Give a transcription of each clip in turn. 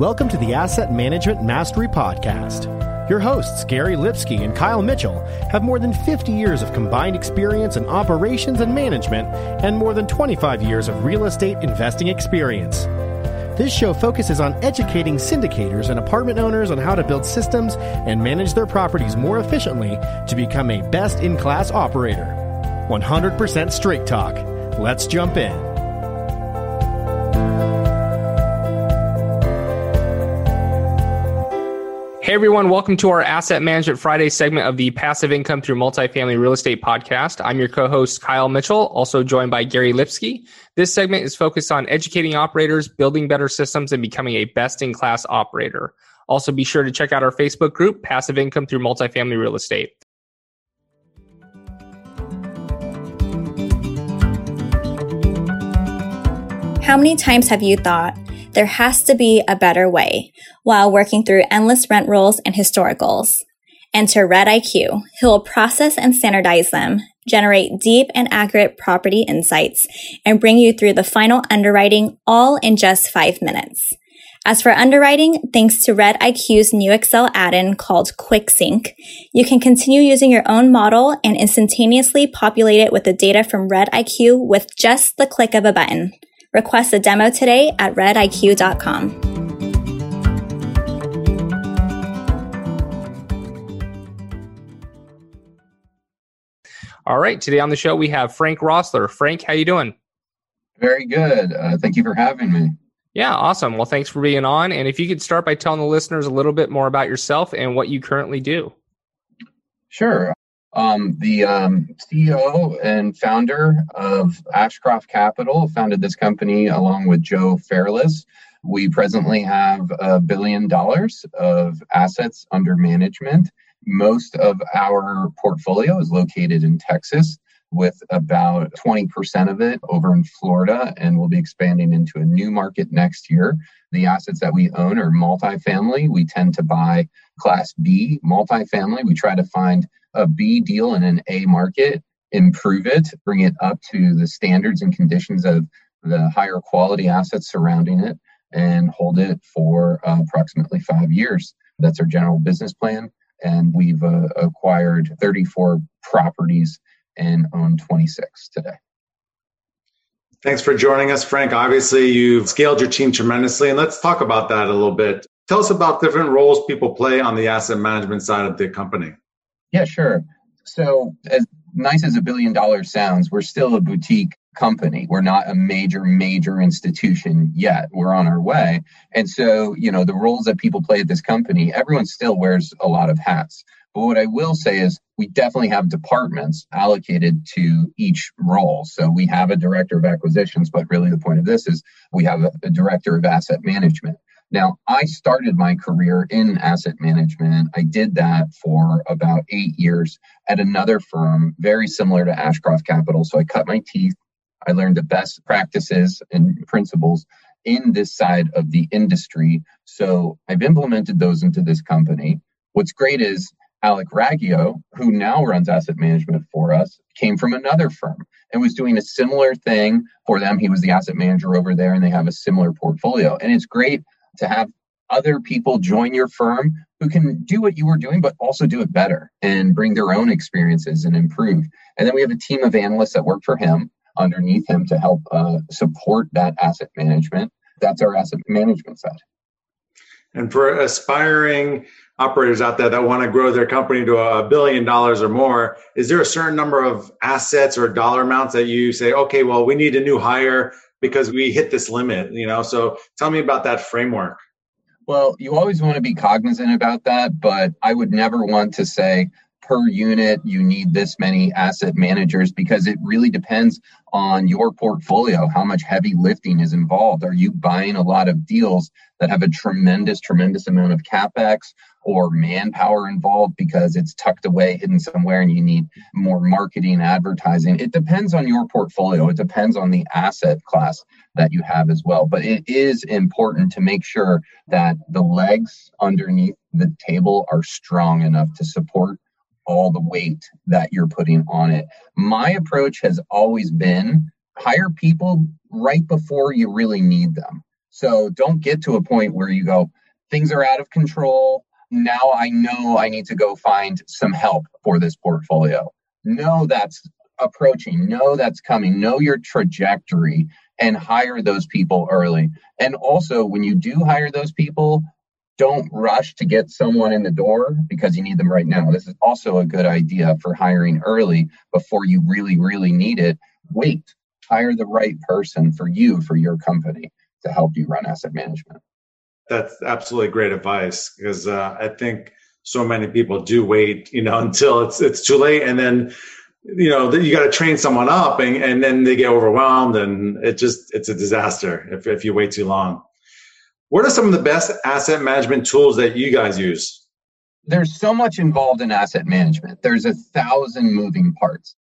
Welcome to the Asset Management Mastery Podcast. Your hosts, Gary Lipsky and Kyle Mitchell, have more than 50 years of combined experience in operations and management and more than 25 years of real estate investing experience. This show focuses on educating syndicators and apartment owners on how to build systems and manage their properties more efficiently to become a best in class operator. 100% straight talk. Let's jump in. Everyone, welcome to our Asset Management Friday segment of the Passive Income Through Multifamily Real Estate podcast. I'm your co-host Kyle Mitchell, also joined by Gary Lipsky. This segment is focused on educating operators, building better systems, and becoming a best-in-class operator. Also, be sure to check out our Facebook group, Passive Income Through Multifamily Real Estate. How many times have you thought, there has to be a better way while working through endless rent rolls and historicals. Enter Red IQ, who will process and standardize them, generate deep and accurate property insights, and bring you through the final underwriting all in just five minutes. As for underwriting, thanks to Red IQ's new Excel add-in called QuickSync, you can continue using your own model and instantaneously populate it with the data from Red IQ with just the click of a button. Request a demo today at rediq.com. All right, today on the show we have Frank Roessler. Frank, how you doing? Very good. Uh, thank you for having me. Yeah, awesome. Well, thanks for being on. And if you could start by telling the listeners a little bit more about yourself and what you currently do. Sure. Um, the um, CEO and founder of Ashcroft Capital founded this company along with Joe Fairless. We presently have a billion dollars of assets under management. Most of our portfolio is located in Texas, with about 20% of it over in Florida, and we'll be expanding into a new market next year. The assets that we own are multifamily. We tend to buy Class B multifamily. We try to find a B deal in an A market, improve it, bring it up to the standards and conditions of the higher quality assets surrounding it, and hold it for uh, approximately five years. That's our general business plan. And we've uh, acquired 34 properties and own 26 today. Thanks for joining us, Frank. Obviously, you've scaled your team tremendously, and let's talk about that a little bit. Tell us about different roles people play on the asset management side of the company. Yeah, sure. So, as nice as a billion dollars sounds, we're still a boutique company. We're not a major, major institution yet. We're on our way. And so, you know, the roles that people play at this company, everyone still wears a lot of hats. But what I will say is we definitely have departments allocated to each role. So we have a director of acquisitions, but really the point of this is we have a, a director of asset management. Now, I started my career in asset management. I did that for about eight years at another firm, very similar to Ashcroft Capital. So I cut my teeth. I learned the best practices and principles in this side of the industry. So I've implemented those into this company. What's great is Alec Raggio, who now runs asset management for us, came from another firm and was doing a similar thing for them. He was the asset manager over there, and they have a similar portfolio. And it's great to have other people join your firm who can do what you were doing, but also do it better and bring their own experiences and improve. And then we have a team of analysts that work for him underneath him to help uh, support that asset management. That's our asset management side. And for aspiring operators out there that want to grow their company to a billion dollars or more, is there a certain number of assets or dollar amounts that you say, okay, well, we need a new hire because we hit this limit, you know? So tell me about that framework. Well, you always want to be cognizant about that, but I would never want to say per unit you need this many asset managers because it really depends on your portfolio, how much heavy lifting is involved. Are you buying a lot of deals that have a tremendous, tremendous amount of capex or manpower involved because it's tucked away, hidden somewhere, and you need more marketing, advertising. It depends on your portfolio. It depends on the asset class that you have as well. But it is important to make sure that the legs underneath the table are strong enough to support all the weight that you're putting on it. My approach has always been hire people right before you really need them. So don't get to a point where you go, things are out of control. Now I know I need to go find some help for this portfolio. Know that's approaching, know that's coming, know your trajectory and hire those people early. And also, when you do hire those people, don't rush to get someone in the door because you need them right now. This is also a good idea for hiring early before you really, really need it. Wait, hire the right person for you, for your company to help you run asset management. That's absolutely great advice because uh, I think so many people do wait, you know, until it's it's too late, and then you know you got to train someone up, and, and then they get overwhelmed, and it just it's a disaster if if you wait too long. What are some of the best asset management tools that you guys use? There's so much involved in asset management. There's a thousand moving parts.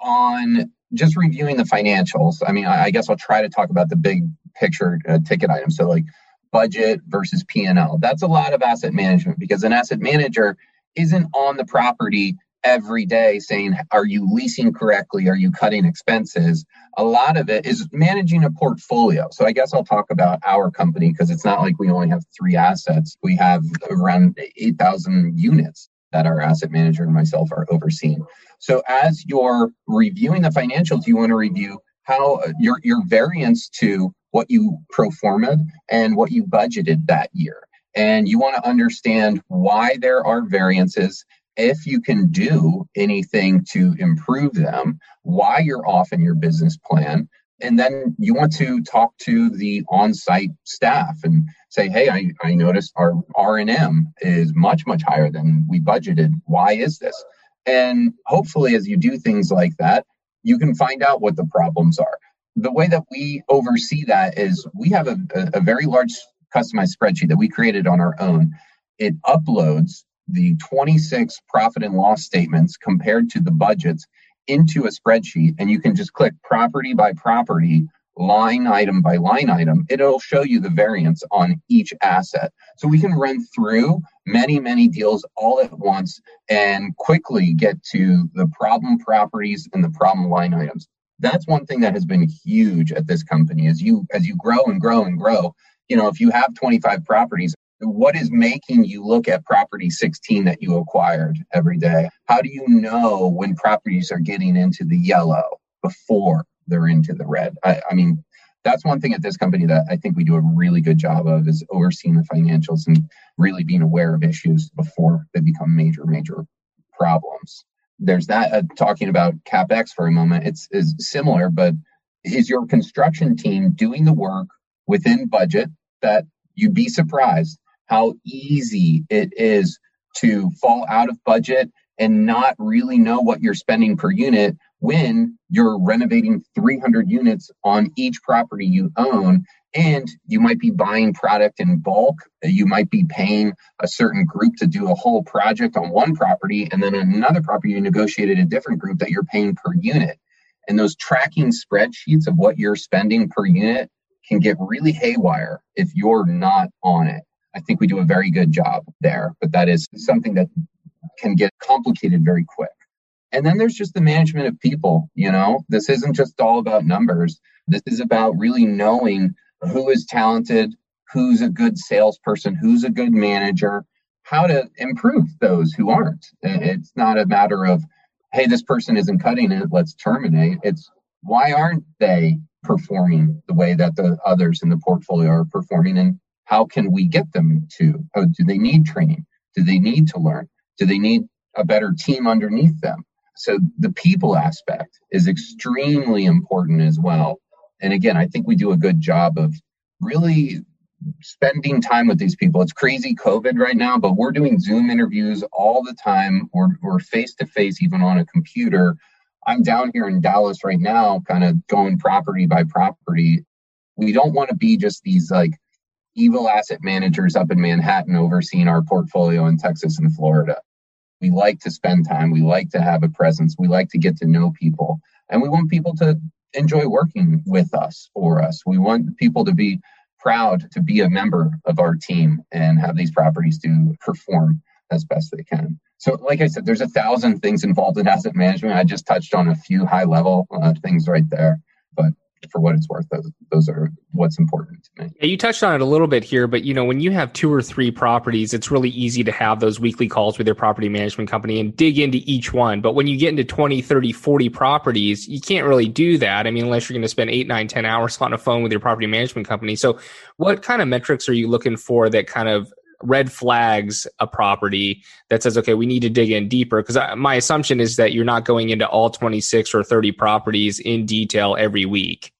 On just reviewing the financials, I mean, I guess I'll try to talk about the big picture uh, ticket items. So, like budget versus P&L. That's a lot of asset management because an asset manager isn't on the property every day saying, Are you leasing correctly? Are you cutting expenses? A lot of it is managing a portfolio. So I guess I'll talk about our company because it's not like we only have three assets. We have around 8,000 units that our asset manager and myself are overseeing. So as you're reviewing the financials, you want to review how your, your variance to what you pro formed and what you budgeted that year. And you want to understand why there are variances if you can do anything to improve them, why you're off in your business plan. And then you want to talk to the on-site staff and say, "Hey, I, I noticed our R and M is much much higher than we budgeted. Why is this?" And hopefully, as you do things like that, you can find out what the problems are. The way that we oversee that is we have a, a very large customized spreadsheet that we created on our own. It uploads the 26 profit and loss statements compared to the budgets into a spreadsheet and you can just click property by property line item by line item it'll show you the variance on each asset. So we can run through many many deals all at once and quickly get to the problem properties and the problem line items. That's one thing that has been huge at this company. As you as you grow and grow and grow you know if you have 25 properties what is making you look at property 16 that you acquired every day? How do you know when properties are getting into the yellow before they're into the red? I, I mean, that's one thing at this company that I think we do a really good job of is overseeing the financials and really being aware of issues before they become major, major problems. There's that uh, talking about capex for a moment. It's is similar, but is your construction team doing the work within budget that you'd be surprised how easy it is to fall out of budget and not really know what you're spending per unit when you're renovating 300 units on each property you own. And you might be buying product in bulk. You might be paying a certain group to do a whole project on one property and then another property you negotiated a different group that you're paying per unit. And those tracking spreadsheets of what you're spending per unit can get really haywire if you're not on it I think we do a very good job there, but that is something that can get complicated very quick. And then there's just the management of people, you know, this isn't just all about numbers. This is about really knowing who is talented, who's a good salesperson, who's a good manager, how to improve those who aren't. It's not a matter of, hey, this person isn't cutting it, let's terminate. It's why aren't they performing the way that the others in the portfolio are performing? And how can we get them to? Oh, do they need training? Do they need to learn? Do they need a better team underneath them? So the people aspect is extremely important as well. And again, I think we do a good job of really spending time with these people. It's crazy COVID right now, but we're doing Zoom interviews all the time. We're face to face, even on a computer. I'm down here in Dallas right now, kind of going property by property. We don't want to be just these like evil asset managers up in Manhattan overseeing our portfolio in Texas and Florida. We like to spend time. We like to have a presence. We like to get to know people. And we want people to enjoy working with us, for us. We want people to be proud to be a member of our team and have these properties to perform as best they can. So, like I said, there's a thousand things involved in asset management. I just touched on a few high level uh, things right there. For what it's worth, those, those are what's important to me. Yeah, you touched on it a little bit here, but you know, when you have two or three properties, it's really easy to have those weekly calls with your property management company and dig into each one. But when you get into 20, 30, 40 properties, you can't really do that. I mean, unless you're going to spend eight, nine, 10 hours on a phone with your property management company. So what kind of metrics are you looking for that kind of red flags a property that says, okay, we need to dig in deeper? Because my assumption is that you're not going into all 26 or 30 properties in detail every week.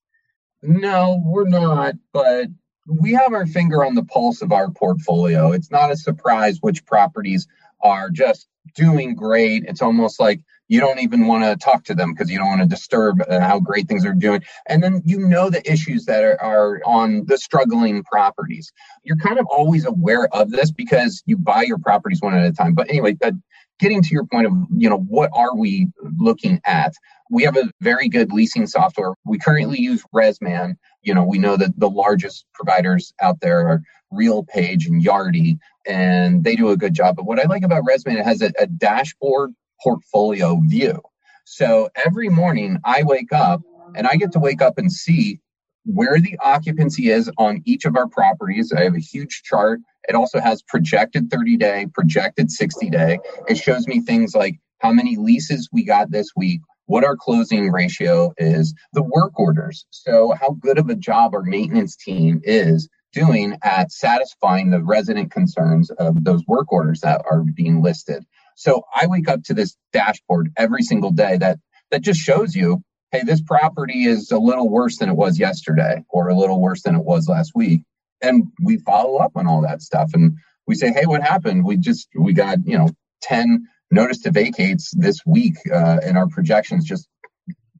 No, we're not, but we have our finger on the pulse of our portfolio. It's not a surprise which properties are just doing great. It's almost like you don't even want to talk to them because you don't want to disturb uh, how great things are doing. And then you know the issues that are, are on the struggling properties. You're kind of always aware of this because you buy your properties one at a time. But anyway, uh, getting to your point of, you know, what are we looking at? We have a very good leasing software. We currently use ResMan. You know, we know that the largest providers out there are RealPage and Yardi, and they do a good job. But what I like about ResMan, it has a, a dashboard portfolio view. So every morning I wake up and I get to wake up and see where the occupancy is on each of our properties. I have a huge chart. It also has projected 30 day, projected 60 day. It shows me things like how many leases we got this week, what our closing ratio is, the work orders. So, how good of a job our maintenance team is doing at satisfying the resident concerns of those work orders that are being listed. So I wake up to this dashboard every single day that that just shows you, hey, this property is a little worse than it was yesterday or a little worse than it was last week. And we follow up on all that stuff and we say, hey, what happened? We just we got, you know, 10 notice to vacates this week uh, and our projections just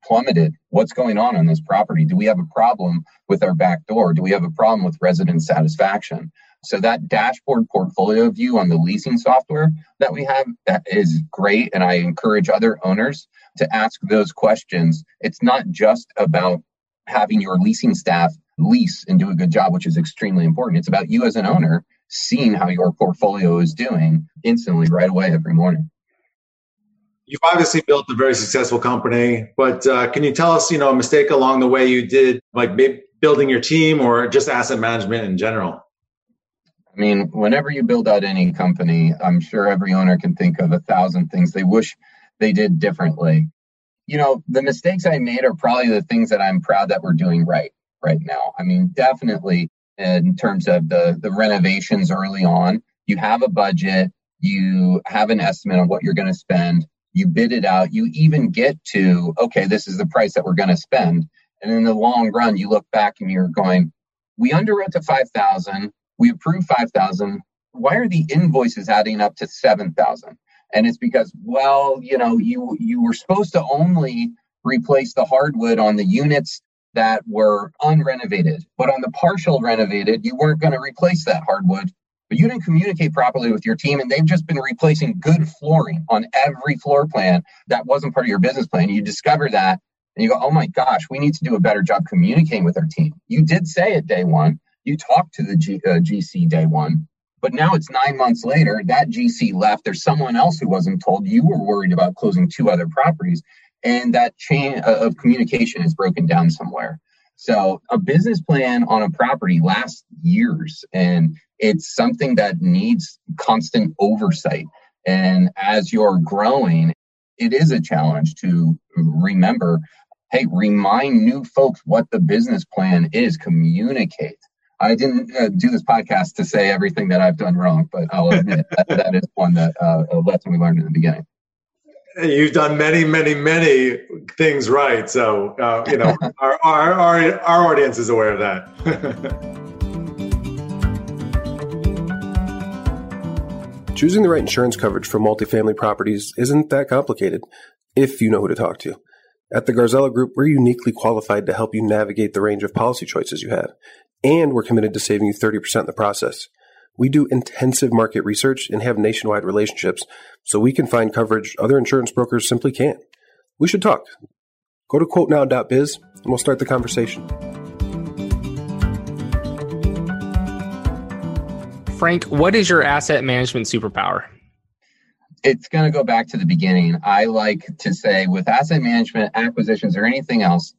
plummeted. What's going on on this property? Do we have a problem with our back door? Do we have a problem with resident satisfaction? So that dashboard portfolio view on the leasing software that we have that is great. And I encourage other owners to ask those questions. It's not just about having your leasing staff lease and do a good job, which is extremely important. It's about you as an owner seeing how your portfolio is doing instantly right away every morning. You've obviously built a very successful company, but uh, can you tell us, you know, a mistake along the way you did, like building your team or just asset management in general? I mean, whenever you build out any company, I'm sure every owner can think of a thousand things they wish they did differently. You know, the mistakes I made are probably the things that I'm proud that we're doing right right now. I mean, definitely in terms of the the renovations early on, you have a budget, you have an estimate on what you're going to spend, you bid it out, you even get to okay, this is the price that we're going to spend. And in the long run, you look back and you're going, we underwrote to 5,000 we approved 5,000. Why are the invoices adding up to 7,000? And it's because, well, you know, you, you were supposed to only replace the hardwood on the units that were unrenovated, but on the partial renovated, you weren't going to replace that hardwood but you didn't communicate properly with your team and they've just been replacing good flooring on every floor plan that wasn't part of your business plan you discover that and you go oh my gosh we need to do a better job communicating with our team you did say it day one you talked to the G, uh, GC day one, but now it's nine months later. That GC left. There's someone else who wasn't told. You were worried about closing two other properties, and that chain of communication is broken down somewhere. So a business plan on a property lasts years, and it's something that needs constant oversight. And as you're growing, it is a challenge to remember hey, remind new folks what the business plan is, communicate. I didn't uh, do this podcast to say everything that I've done wrong, but I'll admit that, that is one that uh, a lesson we learned in the beginning. You've done many, many, many things right. So, uh, you know, our, our, our, our audience is aware of that. Choosing the right insurance coverage for multifamily properties isn't that complicated if you know who to talk to. At the Garzella Group, we're uniquely qualified to help you navigate the range of policy choices you have and we're committed to saving you 30% in the process. We do intensive market research and have nationwide relationships, so we can find coverage other insurance brokers simply can't. We should talk. Go to quotenow.biz and we'll start the conversation. Frank, what is your asset management superpower? It's going to go back to the beginning. I like to say with asset management, acquisitions, or anything else,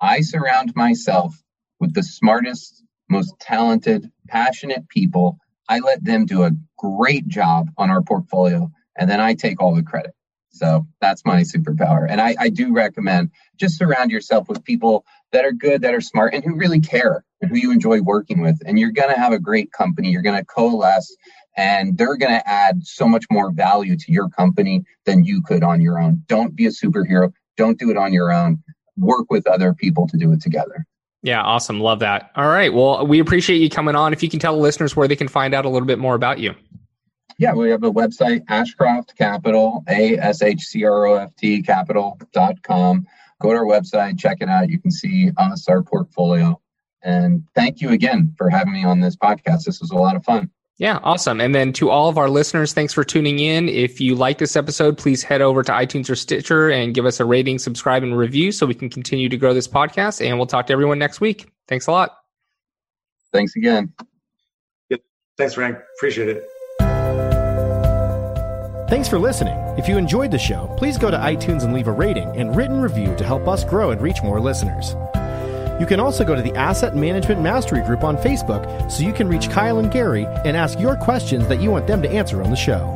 I surround myself with the smartest most talented, passionate people. I let them do a great job on our portfolio, and then I take all the credit. So that's my superpower. And I, I do recommend just surround yourself with people that are good, that are smart, and who really care and who you enjoy working with. And you're going to have a great company. You're going to coalesce and they're going to add so much more value to your company than you could on your own. Don't be a superhero. Don't do it on your own. Work with other people to do it together. Yeah, awesome. Love that. All right. Well, we appreciate you coming on. If you can tell the listeners where they can find out a little bit more about you. Yeah, we have a website, Ashcroft Capital, A S H C R O F T capital.com. Go to our website, check it out. You can see us, our portfolio. And thank you again for having me on this podcast. This was a lot of fun. Yeah, awesome. And then to all of our listeners, thanks for tuning in. If you like this episode, please head over to iTunes or Stitcher and give us a rating, subscribe, and review so we can continue to grow this podcast. And we'll talk to everyone next week. Thanks a lot. Thanks again. Yep. Thanks, Frank. Appreciate it. Thanks for listening. If you enjoyed the show, please go to iTunes and leave a rating and written review to help us grow and reach more listeners. You can also go to the Asset Management Mastery Group on Facebook so you can reach Kyle and Gary and ask your questions that you want them to answer on the show.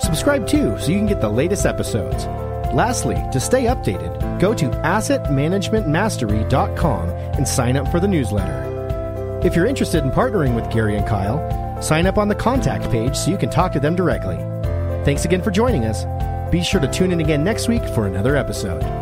Subscribe too so you can get the latest episodes. Lastly, to stay updated, go to assetmanagementmastery.com and sign up for the newsletter. If you're interested in partnering with Gary and Kyle, sign up on the contact page so you can talk to them directly. Thanks again for joining us. Be sure to tune in again next week for another episode.